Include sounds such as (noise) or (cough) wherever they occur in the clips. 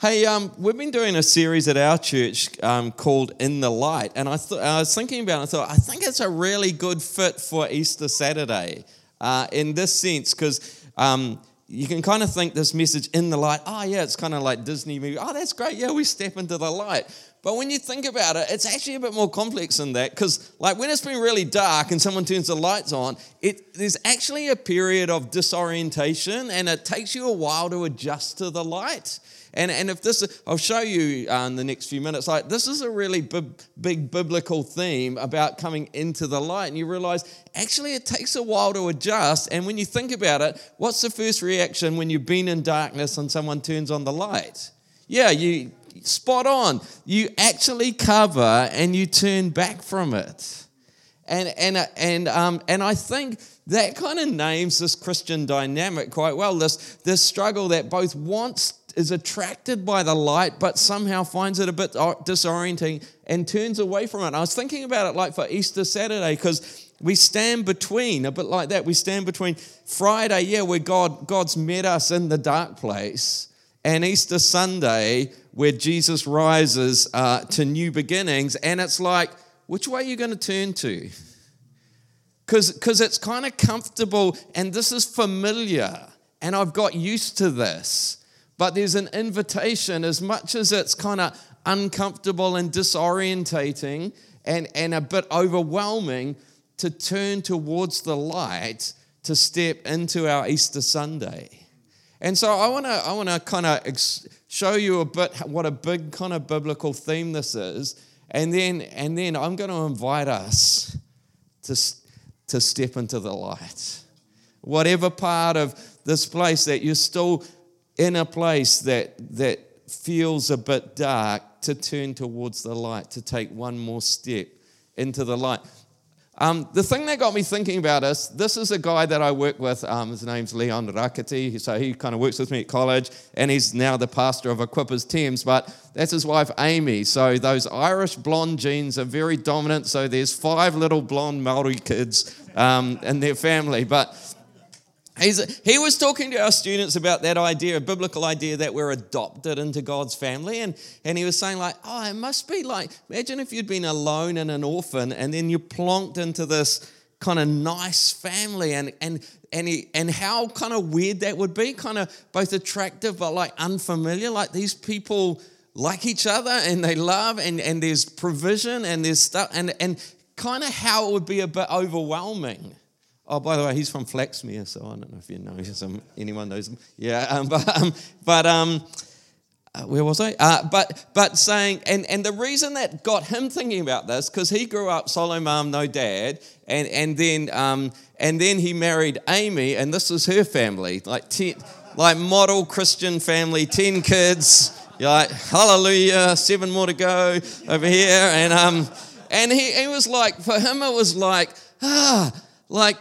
Hey, um, we've been doing a series at our church um, called In the Light, and I, th- I was thinking about it. I thought I think it's a really good fit for Easter Saturday uh, in this sense because um, you can kind of think this message in the light. Oh yeah, it's kind of like Disney movie. Oh, that's great. Yeah, we step into the light. But when you think about it, it's actually a bit more complex than that because, like, when it's been really dark and someone turns the lights on, it, there's actually a period of disorientation and it takes you a while to adjust to the light. And, and if this, I'll show you uh, in the next few minutes, like this is a really big, big biblical theme about coming into the light. And you realize actually it takes a while to adjust. And when you think about it, what's the first reaction when you've been in darkness and someone turns on the light? Yeah, you spot on. You actually cover and you turn back from it. And, and, and, um, and I think that kind of names this Christian dynamic quite well this, this struggle that both wants is attracted by the light, but somehow finds it a bit disorienting and turns away from it. I was thinking about it like for Easter Saturday, because we stand between, a bit like that. We stand between Friday, yeah, where God, God's met us in the dark place, and Easter Sunday, where Jesus rises uh, to new beginnings. And it's like, which way are you going to turn to? Because it's kind of comfortable and this is familiar, and I've got used to this. But there's an invitation, as much as it's kind of uncomfortable and disorientating and, and a bit overwhelming, to turn towards the light to step into our Easter Sunday. And so I want to I want to kind of ex- show you a bit what a big kind of biblical theme this is, and then and then I'm going to invite us to to step into the light. Whatever part of this place that you're still in a place that, that feels a bit dark to turn towards the light, to take one more step into the light. Um, the thing that got me thinking about this, this is a guy that I work with. Um, his name's Leon Rakati. So he kind of works with me at college, and he's now the pastor of Equippers Thames. But that's his wife, Amy. So those Irish blonde genes are very dominant. So there's five little blonde Maori kids um, in their family. But He's, he was talking to our students about that idea, a biblical idea that we're adopted into God's family. And, and he was saying, like, oh, it must be like, imagine if you'd been alone and an orphan and then you plonked into this kind of nice family and, and, and, he, and how kind of weird that would be, kind of both attractive but like unfamiliar. Like these people like each other and they love and, and there's provision and there's stuff and, and kind of how it would be a bit overwhelming. Oh, by the way, he's from Flaxmere, so I don't know if you know him. Anyone knows him? Yeah, um, (laughs) but um, but um, uh, where was I? Uh, but but saying, and and the reason that got him thinking about this because he grew up solo mom, no dad, and and then um, and then he married Amy, and this was her family, like ten, like model Christian family, ten kids. You're like, hallelujah, seven more to go over here, and um, and he, he was like, for him it was like, ah, like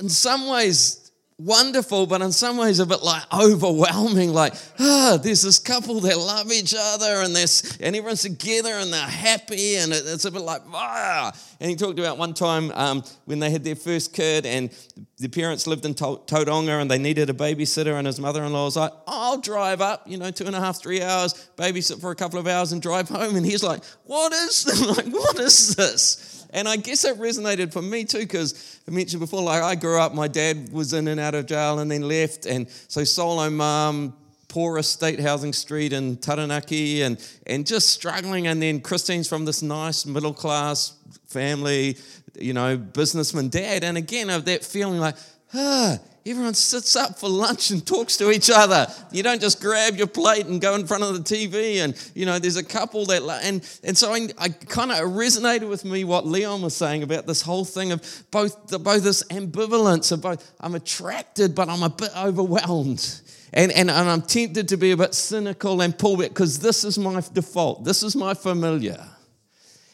in some ways wonderful, but in some ways a bit like overwhelming. Like, ah, there's this couple that love each other and this, and everyone's together and they're happy, and it's a bit like, ah. And he talked about one time um, when they had their first kid, and the parents lived in Tauranga and they needed a babysitter, and his mother-in-law was like, I'll drive up, you know, two and a half, three hours, babysit for a couple of hours, and drive home. And he's like, what is this? (laughs) like, what is this? And I guess it resonated for me too, because I mentioned before, like I grew up, my dad was in and out of jail and then left. And so solo mom, poor estate housing street in Taranaki and, and just struggling. And then Christine's from this nice middle class family, you know, businessman dad. And again, of that feeling like, ah, everyone sits up for lunch and talks to each other. You don't just grab your plate and go in front of the TV. And, you know, there's a couple that, and, and so I, I kind of resonated with me what Leon was saying about this whole thing of both, the, both this ambivalence of both, I'm attracted, but I'm a bit overwhelmed. And, and, and I'm tempted to be a bit cynical and pull back because this is my default. This is my familiar.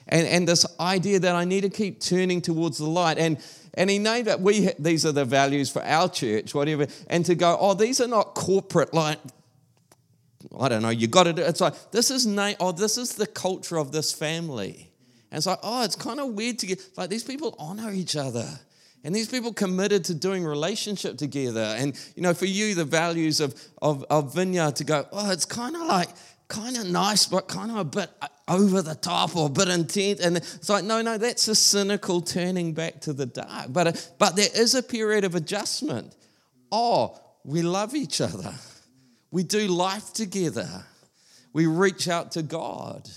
And, and this idea that I need to keep turning towards the light. And, and he named that we these are the values for our church, whatever. And to go, oh, these are not corporate like I don't know, you got do it's like this is na- oh, this is the culture of this family. And it's like, oh, it's kind of weird to get like these people honor each other. And these people committed to doing relationship together. And you know, for you, the values of, of, of Vineyard to go, oh, it's kind of like kind of nice, but kind of a bit uh, over the top or a bit intense. And it's like, no, no, that's a cynical turning back to the dark. But, uh, but there is a period of adjustment. Oh, we love each other. We do life together. We reach out to God.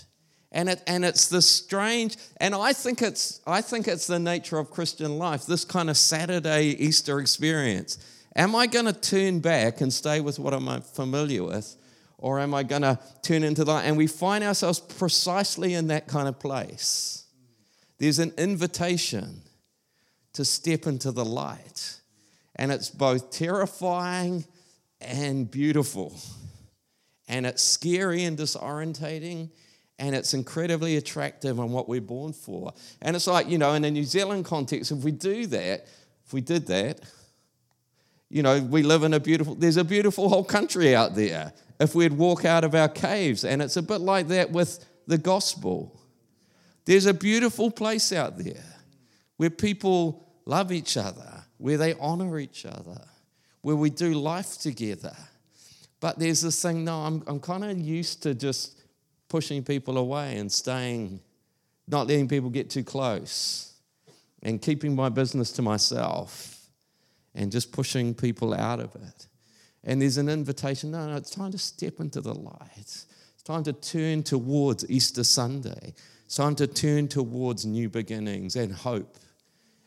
And, it, and it's the strange, and I think it's, I think it's the nature of Christian life, this kind of Saturday Easter experience. Am I going to turn back and stay with what I'm familiar with? Or am I going to turn into that? And we find ourselves precisely in that kind of place. There's an invitation to step into the light. And it's both terrifying and beautiful. And it's scary and disorientating and it's incredibly attractive on what we're born for. And it's like, you know, in a New Zealand context, if we do that, if we did that, you know, we live in a beautiful, there's a beautiful whole country out there. If we'd walk out of our caves, and it's a bit like that with the gospel. There's a beautiful place out there where people love each other, where they honor each other, where we do life together. But there's this thing, no, I'm, I'm kind of used to just pushing people away and staying, not letting people get too close, and keeping my business to myself, and just pushing people out of it. And there's an invitation no, no, it's time to step into the light. It's time to turn towards Easter Sunday. It's time to turn towards new beginnings and hope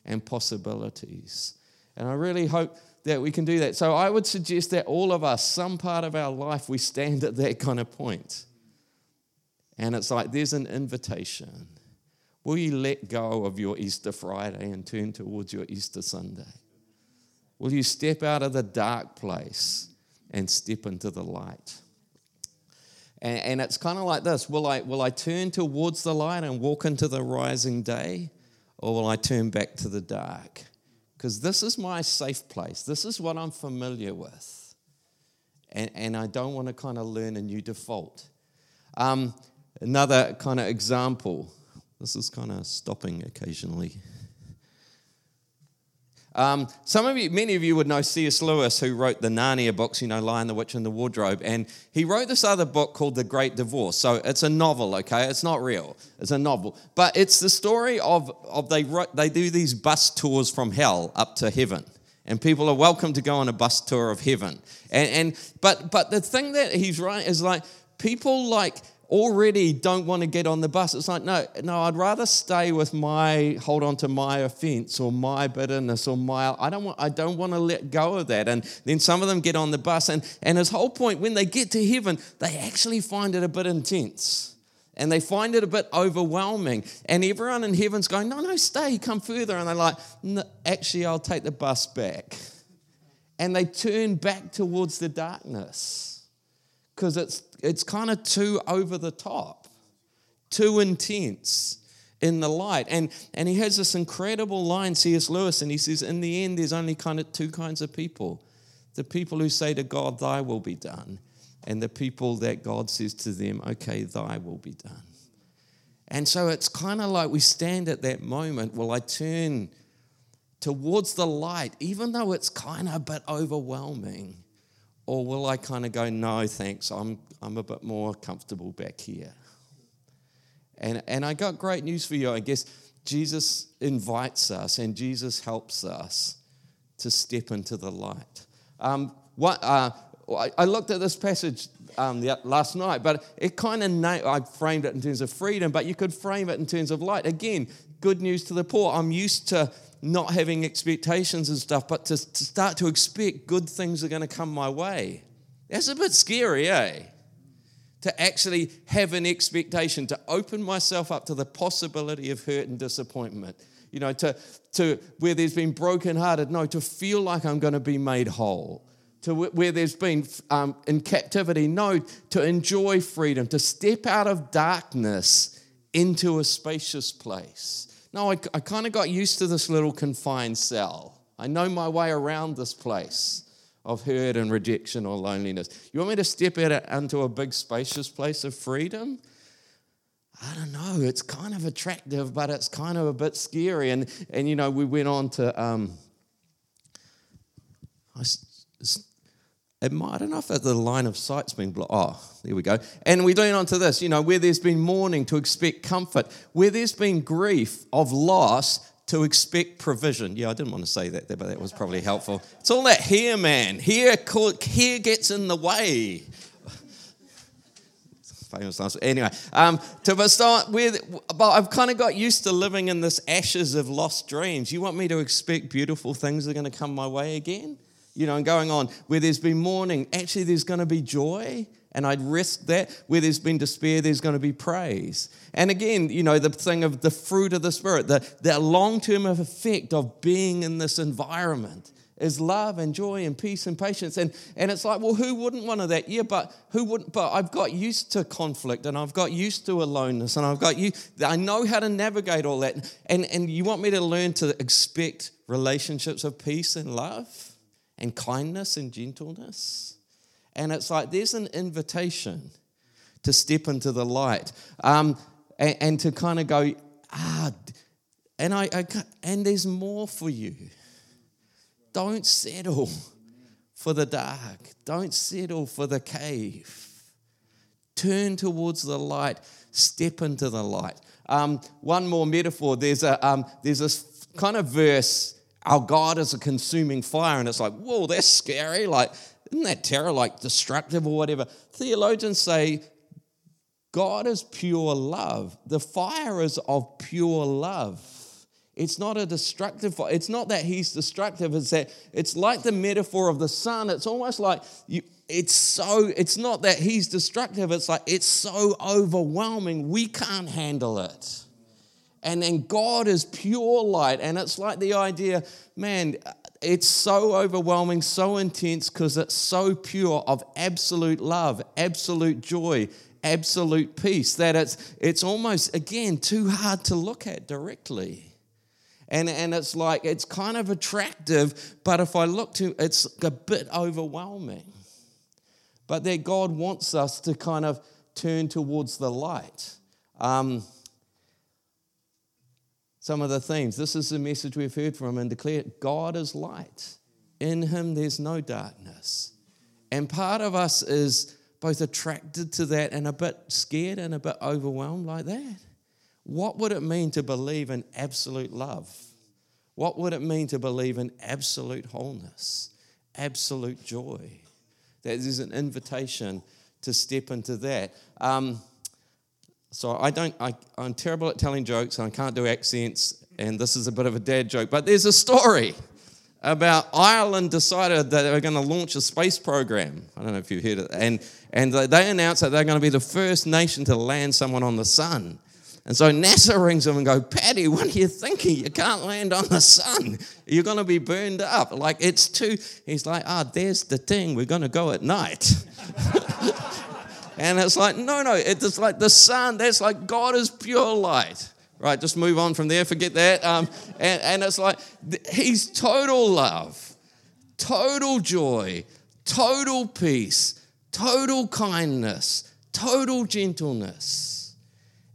and possibilities. And I really hope that we can do that. So I would suggest that all of us, some part of our life, we stand at that kind of point. And it's like there's an invitation. Will you let go of your Easter Friday and turn towards your Easter Sunday? Will you step out of the dark place and step into the light? And, and it's kind of like this will I, will I turn towards the light and walk into the rising day, or will I turn back to the dark? Because this is my safe place, this is what I'm familiar with. And, and I don't want to kind of learn a new default. Um, Another kind of example. This is kind of stopping occasionally. Um, some of you, many of you would know C.S. Lewis, who wrote the Narnia books, you know, Lion, the Witch, and the Wardrobe. And he wrote this other book called The Great Divorce. So it's a novel, okay? It's not real. It's a novel. But it's the story of, of they, they do these bus tours from hell up to heaven. And people are welcome to go on a bus tour of heaven. And, and but, but the thing that he's right is like, people like already don't want to get on the bus. It's like, no, no, I'd rather stay with my, hold on to my offense or my bitterness or my, I don't want, I don't want to let go of that. And then some of them get on the bus. And, and his whole point, when they get to heaven, they actually find it a bit intense. And they find it a bit overwhelming. And everyone in heaven's going, no, no, stay, come further. And they're like, no, actually, I'll take the bus back. And they turn back towards the darkness because it's it's kind of too over the top, too intense in the light. And, and he has this incredible line, C.S. Lewis, and he says, In the end, there's only kind of two kinds of people the people who say to God, Thy will be done, and the people that God says to them, Okay, Thy will be done. And so it's kind of like we stand at that moment. Will I turn towards the light, even though it's kind of a bit overwhelming? Or will I kind of go, no, thanks, I'm, I'm a bit more comfortable back here? And, and I got great news for you. I guess Jesus invites us and Jesus helps us to step into the light. Um, what, uh, I looked at this passage um, last night, but it kind of, na- I framed it in terms of freedom, but you could frame it in terms of light. Again, good news to the poor. I'm used to not having expectations and stuff, but to, to start to expect good things are going to come my way. That's a bit scary, eh? To actually have an expectation, to open myself up to the possibility of hurt and disappointment. You know, to, to where there's been brokenhearted, no, to feel like I'm going to be made whole. To where there's been um, in captivity, no, to enjoy freedom, to step out of darkness into a spacious place no, I, I kind of got used to this little confined cell. I know my way around this place of hurt and rejection or loneliness. You want me to step out into a big, spacious place of freedom? I don't know. It's kind of attractive, but it's kind of a bit scary. And, and you know, we went on to um, it might, I don't know if the line of sight's been blocked. Oh, there we go. And we lean on to this, you know, where there's been mourning to expect comfort, where there's been grief of loss to expect provision. Yeah, I didn't want to say that, but that was probably helpful. It's all that here, man. Here, here gets in the way. (laughs) Famous last. Anyway, um, to start with, but I've kind of got used to living in this ashes of lost dreams. You want me to expect beautiful things are going to come my way again? You know, and going on where there's been mourning, actually there's going to be joy and I'd risk that. Where there's been despair, there's going to be praise. And again, you know, the thing of the fruit of the Spirit, the, the long term effect of being in this environment is love and joy and peace and patience. And, and it's like, well, who wouldn't want that? Yeah, but who wouldn't? But I've got used to conflict and I've got used to aloneness and I've got you, I know how to navigate all that. And, and you want me to learn to expect relationships of peace and love and kindness and gentleness? And it's like there's an invitation to step into the light um, and, and, to kind of go, ah, and, I, I, and there's more for you. Don't settle for the dark, don't settle for the cave. Turn towards the light, step into the light. Um, one more metaphor there's a, um, there's this kind of verse our God is a consuming fire, and it's like, whoa, that's scary. Like, isn't that terror like destructive or whatever? Theologians say God is pure love. The fire is of pure love. It's not a destructive fire. It's not that he's destructive. It's that it's like the metaphor of the sun. It's almost like you, it's so, it's not that he's destructive. It's like it's so overwhelming. We can't handle it. And then God is pure light. And it's like the idea, man, it's so overwhelming, so intense because it's so pure of absolute love, absolute joy, absolute peace that it's, it's almost, again, too hard to look at directly. And, and it's like, it's kind of attractive, but if I look to it's a bit overwhelming. But that God wants us to kind of turn towards the light. Um, some of the themes. This is the message we've heard from and declared God is light. In him there's no darkness. And part of us is both attracted to that and a bit scared and a bit overwhelmed like that. What would it mean to believe in absolute love? What would it mean to believe in absolute wholeness, absolute joy? That is an invitation to step into that. Um, so I don't, I, I'm terrible at telling jokes and I can't do accents, and this is a bit of a dad joke, but there's a story about Ireland decided that they were going to launch a space program. I don't know if you've heard it. And, and they announced that they're going to be the first nation to land someone on the sun. And so NASA rings them and go, Paddy, what are you thinking? You can't land on the sun. You're going to be burned up. Like it's too. He's like, ah, oh, there's the thing. We're going to go at night. (laughs) And it's like, no, no, it's like the sun. That's like God is pure light. Right, just move on from there, forget that. Um, and, and it's like, He's total love, total joy, total peace, total kindness, total gentleness.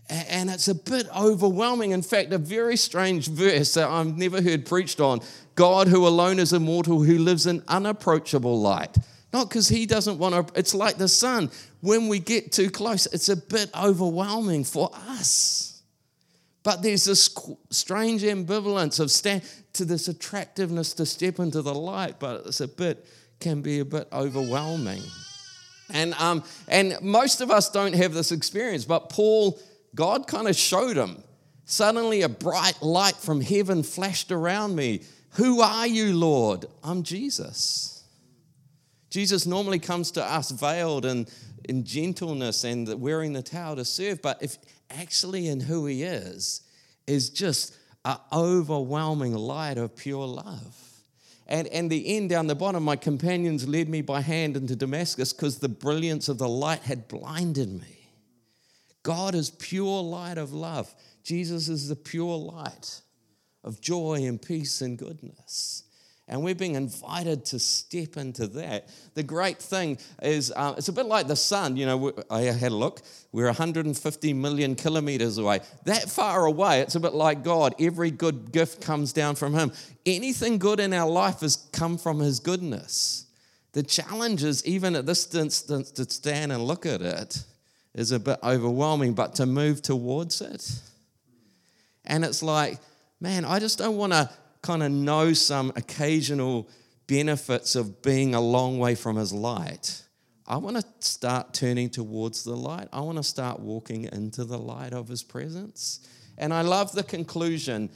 And it's a bit overwhelming. In fact, a very strange verse that I've never heard preached on God, who alone is immortal, who lives in unapproachable light. Not because he doesn't want to, it's like the sun. When we get too close, it's a bit overwhelming for us. But there's this strange ambivalence of stand to this attractiveness to step into the light, but it's a bit, can be a bit overwhelming. And, um, and most of us don't have this experience, but Paul, God kind of showed him. Suddenly, a bright light from heaven flashed around me. Who are you, Lord? I'm Jesus. Jesus normally comes to us veiled in, in gentleness and wearing the towel to serve, but if actually in who he is, is just an overwhelming light of pure love. And, and the end down the bottom, my companions led me by hand into Damascus because the brilliance of the light had blinded me. God is pure light of love. Jesus is the pure light of joy and peace and goodness and we're being invited to step into that. The great thing is, uh, it's a bit like the sun. You know, I had a look. We're 150 million kilometers away. That far away, it's a bit like God. Every good gift comes down from Him. Anything good in our life has come from His goodness. The challenge is, even at this distance, to stand and look at it is a bit overwhelming, but to move towards it. And it's like, man, I just don't want to kind of know some occasional benefits of being a long way from his light. I want to start turning towards the light. I want to start walking into the light of his presence. And I love the conclusion.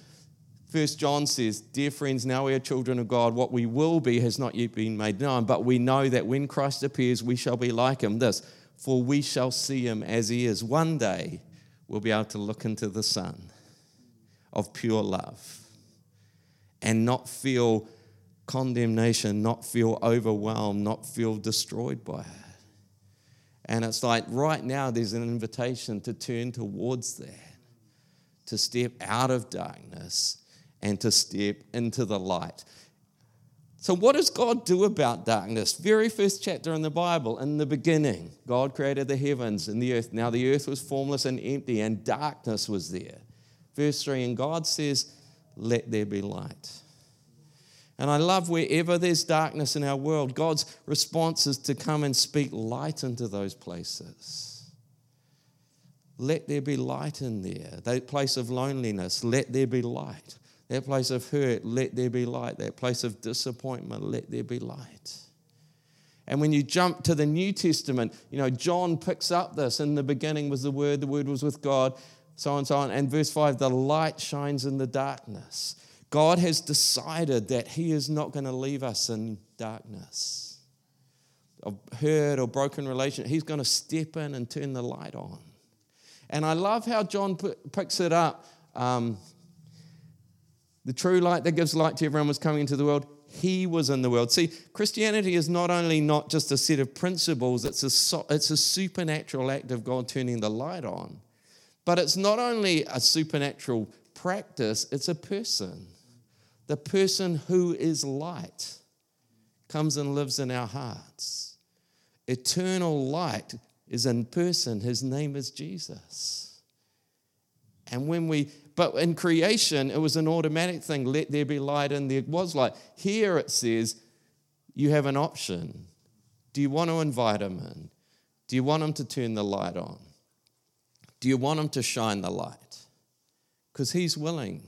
First John says, Dear friends, now we are children of God. What we will be has not yet been made known, but we know that when Christ appears, we shall be like him. This, for we shall see him as he is. One day, we'll be able to look into the sun of pure love and not feel condemnation, not feel overwhelmed, not feel destroyed by it. And it's like right now there's an invitation to turn towards that, to step out of darkness and to step into the light. So, what does God do about darkness? Very first chapter in the Bible, in the beginning, God created the heavens and the earth. Now, the earth was formless and empty, and darkness was there. Verse 3 And God says, Let there be light. And I love wherever there's darkness in our world, God's response is to come and speak light into those places. Let there be light in there. That place of loneliness, let there be light. That place of hurt, let there be light. That place of disappointment, let there be light. And when you jump to the New Testament, you know, John picks up this. In the beginning was the Word, the Word was with God, so on and so on. And verse 5 the light shines in the darkness. God has decided that He is not going to leave us in darkness of hurt or broken relation. He's going to step in and turn the light on. And I love how John picks it up. Um, the true light that gives light to everyone was coming into the world. He was in the world. See, Christianity is not only not just a set of principles, it's a, it's a supernatural act of God turning the light on. But it's not only a supernatural practice, it's a person. The person who is light comes and lives in our hearts. Eternal light is in person. His name is Jesus. And when we, but in creation, it was an automatic thing let there be light, and there was light. Here it says, you have an option. Do you want to invite him in? Do you want him to turn the light on? Do you want him to shine the light? Because he's willing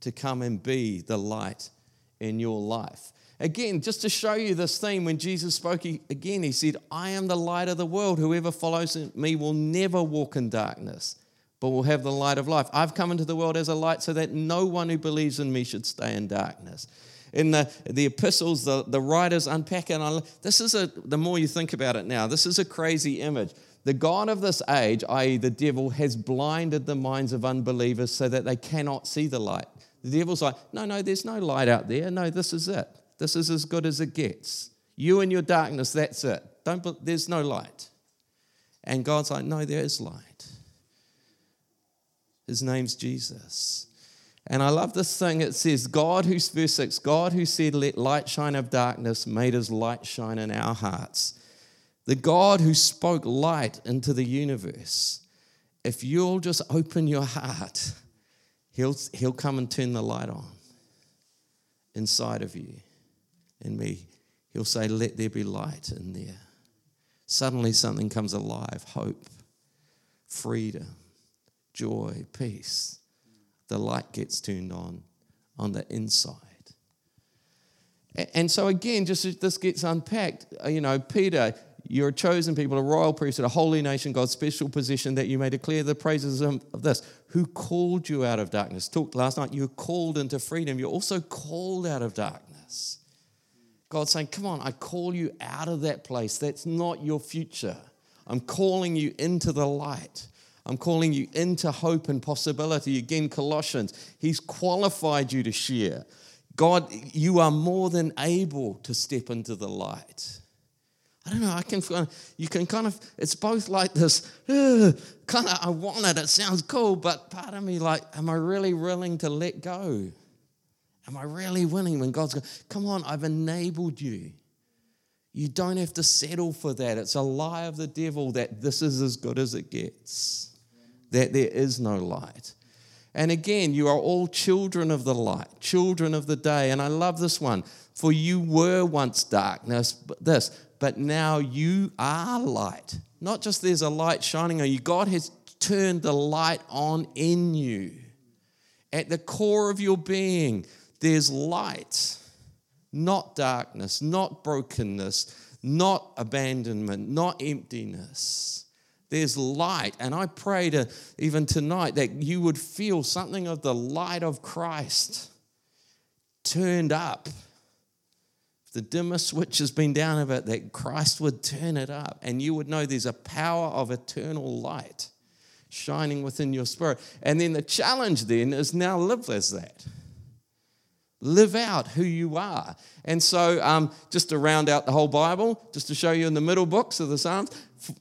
to come and be the light in your life. Again, just to show you this theme, when Jesus spoke again, he said, I am the light of the world. Whoever follows me will never walk in darkness, but will have the light of life. I've come into the world as a light so that no one who believes in me should stay in darkness. In the, the epistles, the, the writers unpack it. This is a, the more you think about it now, this is a crazy image. The God of this age, i.e., the devil, has blinded the minds of unbelievers so that they cannot see the light. The devil's like, no, no, there's no light out there. No, this is it. This is as good as it gets. You and your darkness, that's it. Don't, there's no light. And God's like, no, there is light. His name's Jesus. And I love this thing. It says, God who's, verse 6, God who said, let light shine of darkness, made his light shine in our hearts. The God who spoke light into the universe. If you'll just open your heart, He'll, he'll come and turn the light on inside of you and me. He'll say, Let there be light in there. Suddenly something comes alive hope, freedom, joy, peace. The light gets turned on on the inside. And so, again, just this gets unpacked, uh, you know, Peter, you're a chosen people, a royal priesthood, a holy nation, God's special position that you may declare the praises of this. Who called you out of darkness? Talked last night, you were called into freedom. You're also called out of darkness. God's saying, Come on, I call you out of that place. That's not your future. I'm calling you into the light. I'm calling you into hope and possibility. Again, Colossians, He's qualified you to share. God, you are more than able to step into the light. I don't know, I can, you can kind of, it's both like this, (sighs) kind of, I want it, it sounds cool, but part of me, like, am I really willing to let go? Am I really willing when God's going, come on, I've enabled you. You don't have to settle for that. It's a lie of the devil that this is as good as it gets, that there is no light. And again, you are all children of the light, children of the day. And I love this one. For you were once darkness, but this, but now you are light. Not just there's a light shining on you, God has turned the light on in you. At the core of your being, there's light, not darkness, not brokenness, not abandonment, not emptiness. There's light. And I pray to even tonight that you would feel something of the light of Christ turned up. The dimmer switch has been down a bit, that Christ would turn it up and you would know there's a power of eternal light shining within your spirit. And then the challenge then is now live as that. Live out who you are. And so, um, just to round out the whole Bible, just to show you in the middle books of the Psalms,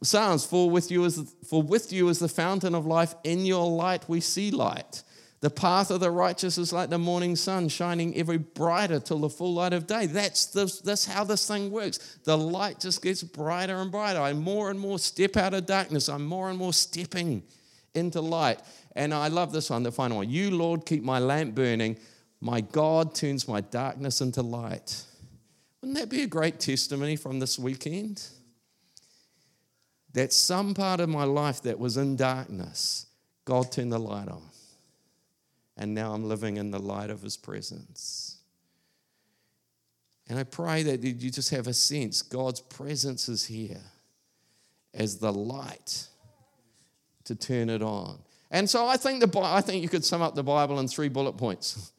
Psalms, for with you is for with you is the fountain of life. In your light we see light. The path of the righteous is like the morning sun, shining ever brighter till the full light of day. That's, the, that's how this thing works. The light just gets brighter and brighter. I more and more step out of darkness. I'm more and more stepping into light. And I love this one, the final one. You, Lord, keep my lamp burning. My God turns my darkness into light. Wouldn't that be a great testimony from this weekend? That some part of my life that was in darkness, God turned the light on and now I'm living in the light of His presence. And I pray that you just have a sense God's presence is here as the light to turn it on. And so I think, the, I think you could sum up the Bible in three bullet points.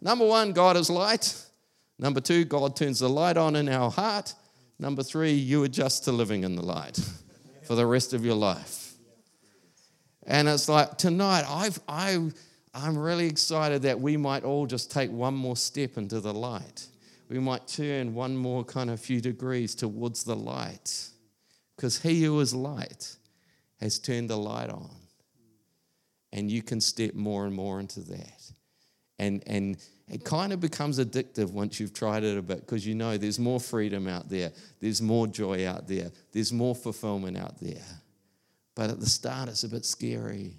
Number one, God is light. Number two, God turns the light on in our heart. Number three, you adjust to living in the light for the rest of your life. And it's like tonight, I've, I I'm really excited that we might all just take one more step into the light. We might turn one more kind of few degrees towards the light. Because he who is light has turned the light on. And you can step more and more into that. And, and it kind of becomes addictive once you've tried it a bit because you know there's more freedom out there, there's more joy out there, there's more fulfillment out there. But at the start, it's a bit scary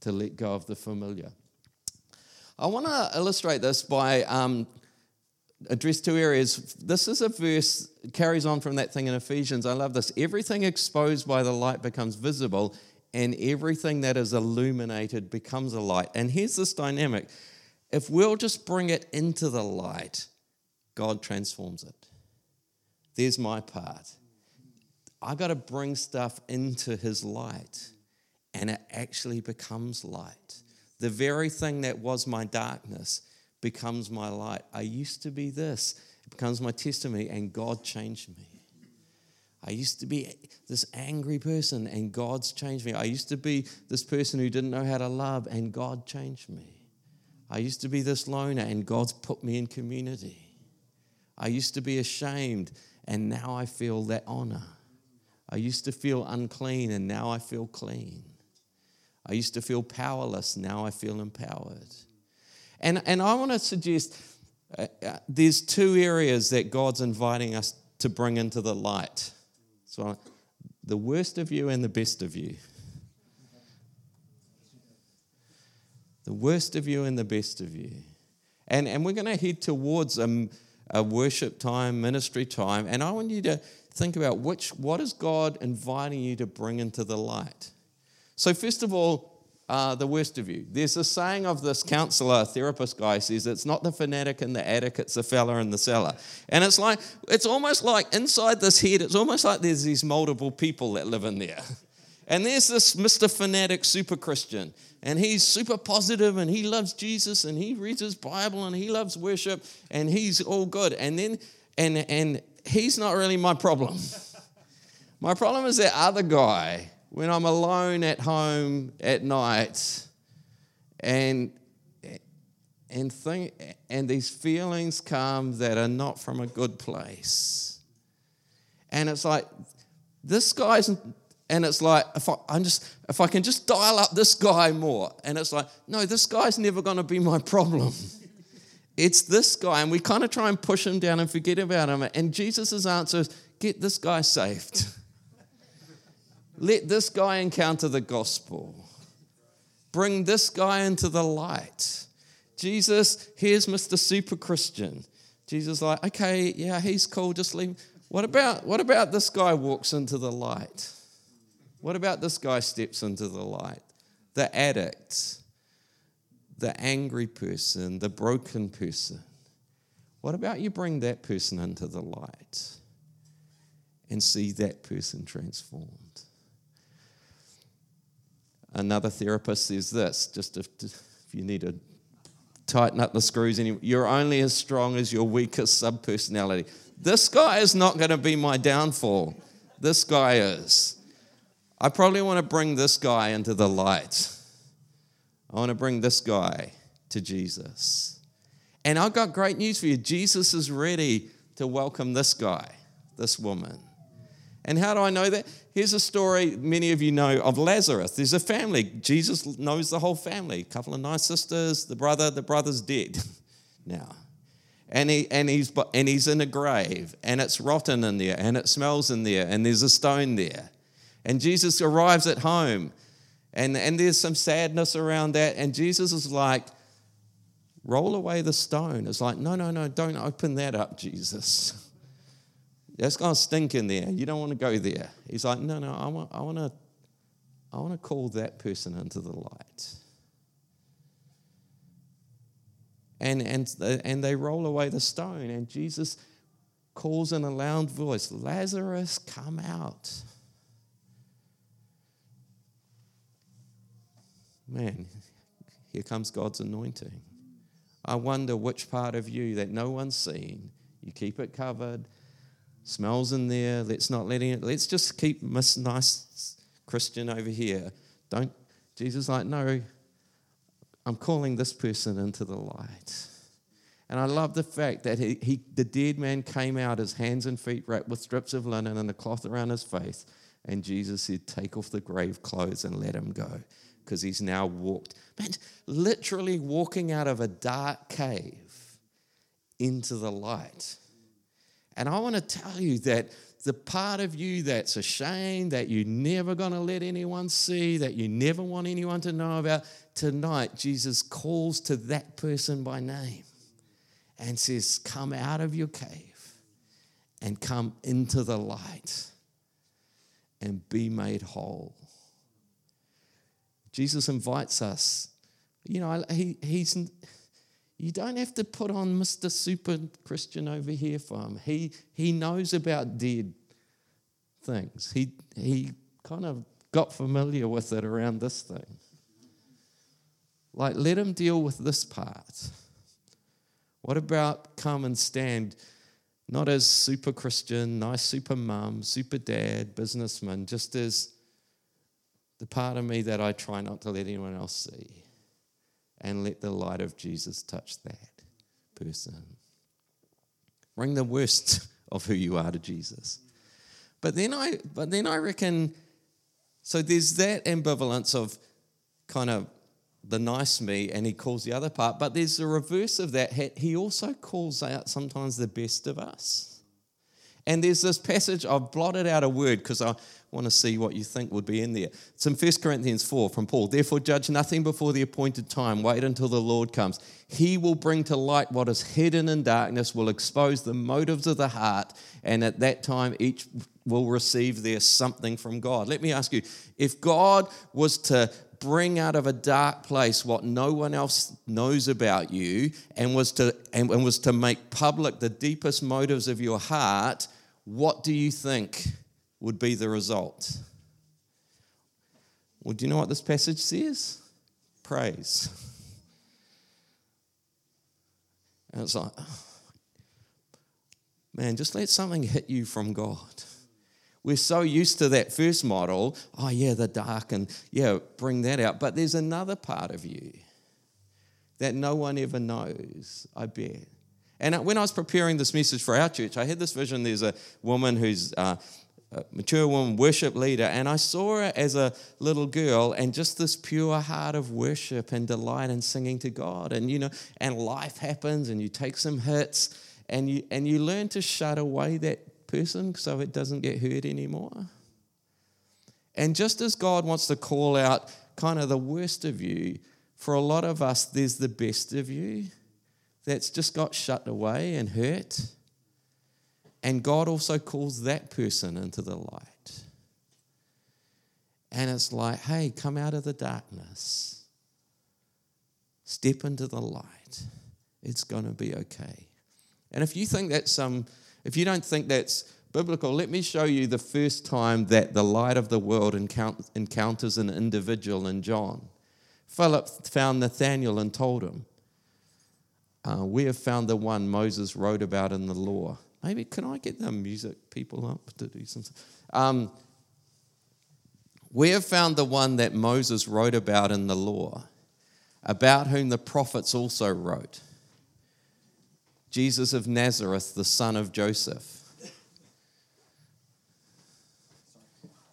to let go of the familiar. I want to illustrate this by um, address two areas. This is a verse carries on from that thing in Ephesians. I love this. Everything exposed by the light becomes visible, and everything that is illuminated becomes a light. And here's this dynamic: if we'll just bring it into the light, God transforms it. There's my part. I got to bring stuff into His light and it actually becomes light. The very thing that was my darkness becomes my light. I used to be this, it becomes my testimony, and God changed me. I used to be this angry person, and God's changed me. I used to be this person who didn't know how to love, and God changed me. I used to be this loner, and God's put me in community. I used to be ashamed, and now I feel that honor. I used to feel unclean, and now I feel clean. I used to feel powerless, now I feel empowered. And, and I want to suggest uh, uh, there's two areas that God's inviting us to bring into the light. So, the worst of you and the best of you. The worst of you and the best of you. And, and we're going to head towards a, a worship time, ministry time. And I want you to think about which, what is God inviting you to bring into the light? So, first of all, uh, the worst of you. There's a saying of this counselor, therapist guy says, it's not the fanatic in the attic, it's the fella in the cellar. And it's like, it's almost like inside this head, it's almost like there's these multiple people that live in there. (laughs) And there's this Mr. Fanatic super Christian, and he's super positive, and he loves Jesus, and he reads his Bible, and he loves worship, and he's all good. And then, and, and he's not really my problem. (laughs) my problem is that other guy when I'm alone at home at night and and think and these feelings come that are not from a good place. And it's like this guy's and it's like if I, I'm just if I can just dial up this guy more, and it's like no, this guy's never going to be my problem. (laughs) it's this guy, and we kind of try and push him down and forget about him. And Jesus' answer is, "Get this guy saved." (laughs) Let this guy encounter the gospel. Bring this guy into the light. Jesus, here's Mr. Super Christian. Jesus like, okay, yeah, he's cool, just leave. What about what about this guy walks into the light? What about this guy steps into the light? The addict, the angry person, the broken person. What about you bring that person into the light and see that person transformed? Another therapist says this, just if, if you need to tighten up the screws, you're only as strong as your weakest subpersonality. This guy is not going to be my downfall. This guy is. I probably want to bring this guy into the light. I want to bring this guy to Jesus. And I've got great news for you. Jesus is ready to welcome this guy, this woman. And how do I know that? Here's a story many of you know of Lazarus. There's a family. Jesus knows the whole family. A couple of nice sisters, the brother, the brother's dead (laughs) now. And, he, and, he's, and he's in a grave, and it's rotten in there, and it smells in there, and there's a stone there. And Jesus arrives at home, and, and there's some sadness around that. And Jesus is like, roll away the stone. It's like, no, no, no, don't open that up, Jesus. (laughs) That's going to stink in there. You don't want to go there. He's like, no, no, I want, I want to, I want to call that person into the light. And, and, and they roll away the stone, and Jesus calls in a loud voice, Lazarus, come out. Man, here comes God's anointing. I wonder which part of you that no one's seen, you keep it covered, smells in there, let's not letting it, let's just keep Nice Christian over here. Don't, Jesus like, no, I'm calling this person into the light. And I love the fact that he, he, the dead man came out, his hands and feet wrapped with strips of linen and a cloth around his face. And Jesus said, Take off the grave clothes and let him go because he's now walked, man, literally walking out of a dark cave into the light. And I want to tell you that the part of you that's ashamed, that you're never going to let anyone see, that you never want anyone to know about, tonight Jesus calls to that person by name and says, Come out of your cave and come into the light and be made whole. Jesus invites us. You know, he, he's, you don't have to put on Mr. Super Christian over here for him. He, he knows about dead things. He, he kind of got familiar with it around this thing. Like, let him deal with this part. What about come and stand, not as super Christian, nice super mum, super dad, businessman, just as the part of me that I try not to let anyone else see, and let the light of Jesus touch that person. Bring the worst (laughs) of who you are to Jesus. But then I, but then I reckon, so there's that ambivalence of kind of the nice me, and he calls the other part. But there's the reverse of that. He also calls out sometimes the best of us. And there's this passage, I've blotted out a word because I want to see what you think would be in there. It's in 1 Corinthians 4 from Paul. Therefore, judge nothing before the appointed time. Wait until the Lord comes. He will bring to light what is hidden in darkness, will expose the motives of the heart, and at that time, each will receive their something from God. Let me ask you if God was to bring out of a dark place what no one else knows about you and was to and, and was to make public the deepest motives of your heart what do you think would be the result? Well, do you know what this passage says? Praise. And it's like, man, just let something hit you from God. We're so used to that first model. Oh, yeah, the dark, and yeah, bring that out. But there's another part of you that no one ever knows, I bet. And when I was preparing this message for our church, I had this vision. There's a woman who's uh, mature woman, worship leader, and I saw her as a little girl and just this pure heart of worship and delight in singing to God. And you know, and life happens, and you take some hits, and you and you learn to shut away that person so it doesn't get hurt anymore. And just as God wants to call out kind of the worst of you, for a lot of us, there's the best of you that's just got shut away and hurt. And God also calls that person into the light. And it's like, hey, come out of the darkness, step into the light. It's going to be okay. And if you think that's some, if you don't think that's biblical, let me show you the first time that the light of the world encounters an individual in John. Philip found Nathanael and told him, uh, We have found the one Moses wrote about in the law. Maybe, can I get the music people up to do some? Um, we have found the one that Moses wrote about in the law, about whom the prophets also wrote Jesus of Nazareth, the son of Joseph.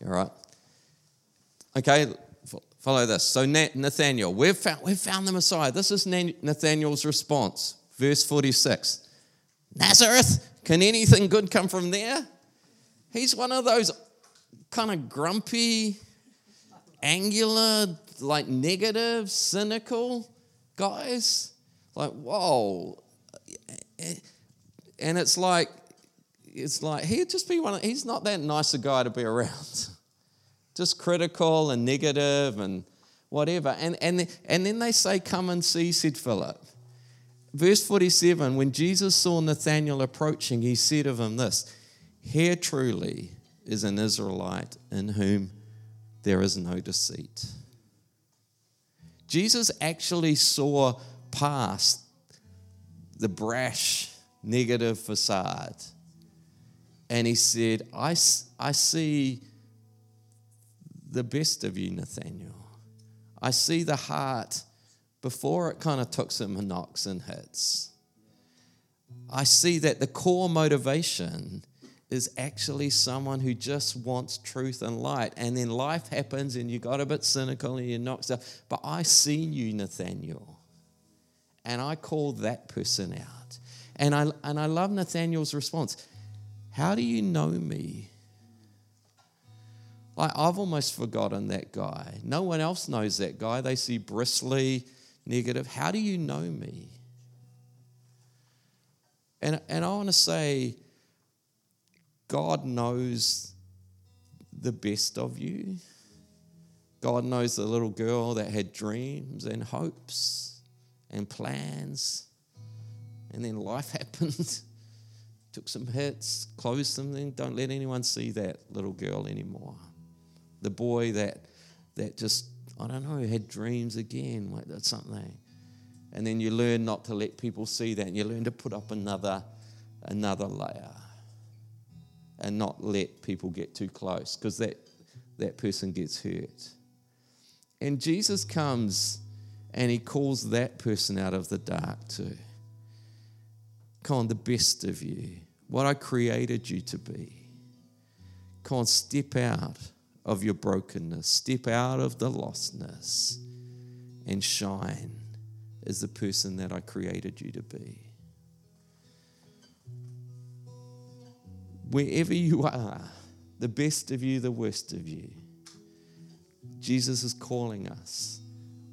All right. Okay, follow this. So Nathaniel, we've found, we've found the Messiah. This is Nathaniel's response. Verse 46. Nazareth, can anything good come from there? He's one of those kind of grumpy, angular, like negative, cynical guys. Like, whoa. And it's like, it's like he'd just be one of, he's not that nice a guy to be around. (laughs) just critical and negative and whatever. And, and, and then they say, Come and see, said Philip. Verse 47 When Jesus saw Nathanael approaching, he said of him this Here truly is an Israelite in whom there is no deceit. Jesus actually saw past the brash, negative facade. And he said, I, I see the best of you, Nathaniel. I see the heart before it kind of took some knocks and hits. I see that the core motivation is actually someone who just wants truth and light. And then life happens and you got a bit cynical and you knock stuff. But I see you, Nathaniel. And I call that person out. And I, and I love Nathaniel's response. How do you know me? Like, I've almost forgotten that guy. No one else knows that guy. They see bristly, negative. How do you know me? And, and I want to say, God knows the best of you. God knows the little girl that had dreams and hopes and plans. And then life (laughs) happened. Took some hits, closed something. Don't let anyone see that little girl anymore the boy that that just I don't know had dreams again. Like that's something, and then you learn not to let people see that, and you learn to put up another another layer, and not let people get too close because that that person gets hurt. And Jesus comes and he calls that person out of the dark too. Come on, the best of you, what I created you to be. Come on, step out of your brokenness. Step out of the lostness and shine as the person that I created you to be. Wherever you are, the best of you, the worst of you, Jesus is calling us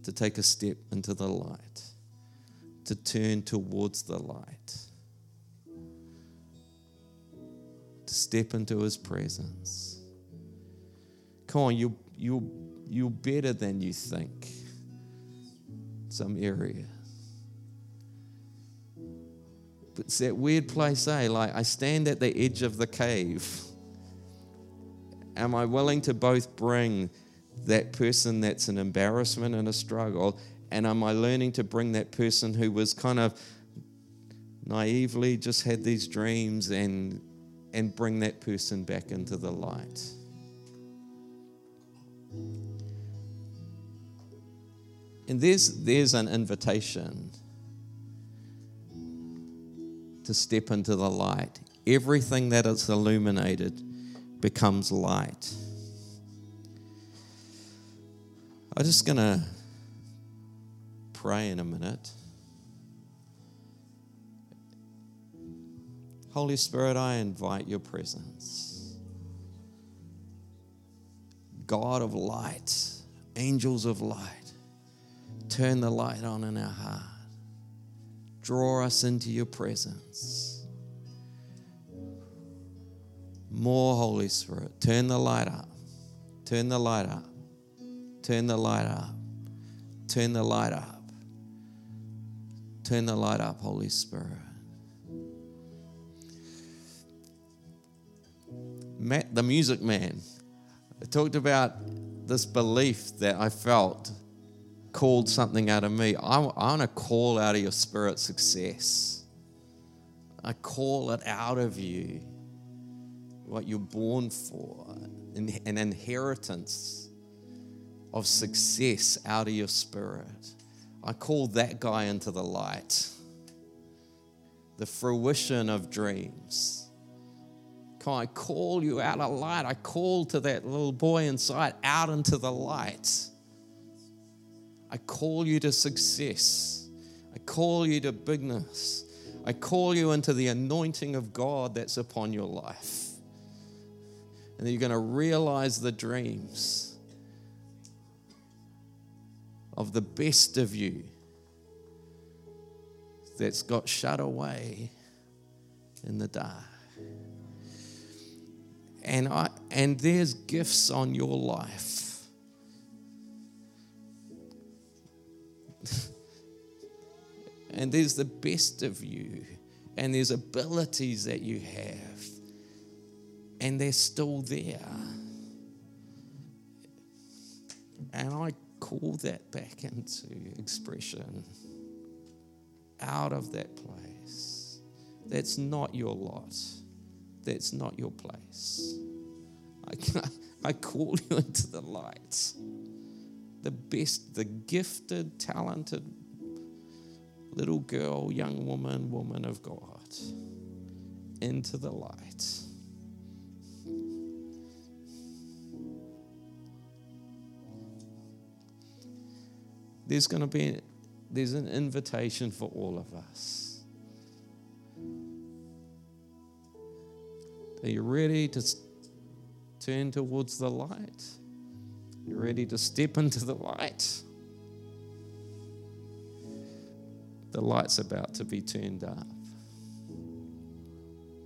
to take a step into the light, to turn towards the light, to step into his presence Come on, you, you, you're better than you think. Some area. But it's that weird place, eh? Like I stand at the edge of the cave. Am I willing to both bring that person that's an embarrassment and a struggle? And am I learning to bring that person who was kind of naively just had these dreams and and bring that person back into the light? And there's, there's an invitation to step into the light. Everything that is illuminated becomes light. I'm just going to pray in a minute. Holy Spirit, I invite your presence. God of light, angels of light turn the light on in our heart. Draw us into your presence. More Holy Spirit. Turn the light up. Turn the light up. Turn the light up. Turn the light up. Turn the light up, Holy Spirit. Matt, the music man, talked about this belief that I felt called something out of me. I, I want to call out of your spirit success. I call it out of you what you're born for an inheritance of success out of your spirit. I call that guy into the light, the fruition of dreams. I call you out of light? I call to that little boy inside out into the light. I call you to success. I call you to bigness. I call you into the anointing of God that's upon your life. And you're going to realize the dreams of the best of you that's got shut away in the dark. And, I, and there's gifts on your life. (laughs) and there's the best of you, and there's abilities that you have, and they're still there. And I call that back into expression out of that place. That's not your lot. That's not your place. I, (laughs) I call you into the light. The best, the gifted, talented little girl, young woman, woman of God into the light. there's going to be there's an invitation for all of us. Are you ready to turn towards the light? You ready to step into the light? The light's about to be turned up.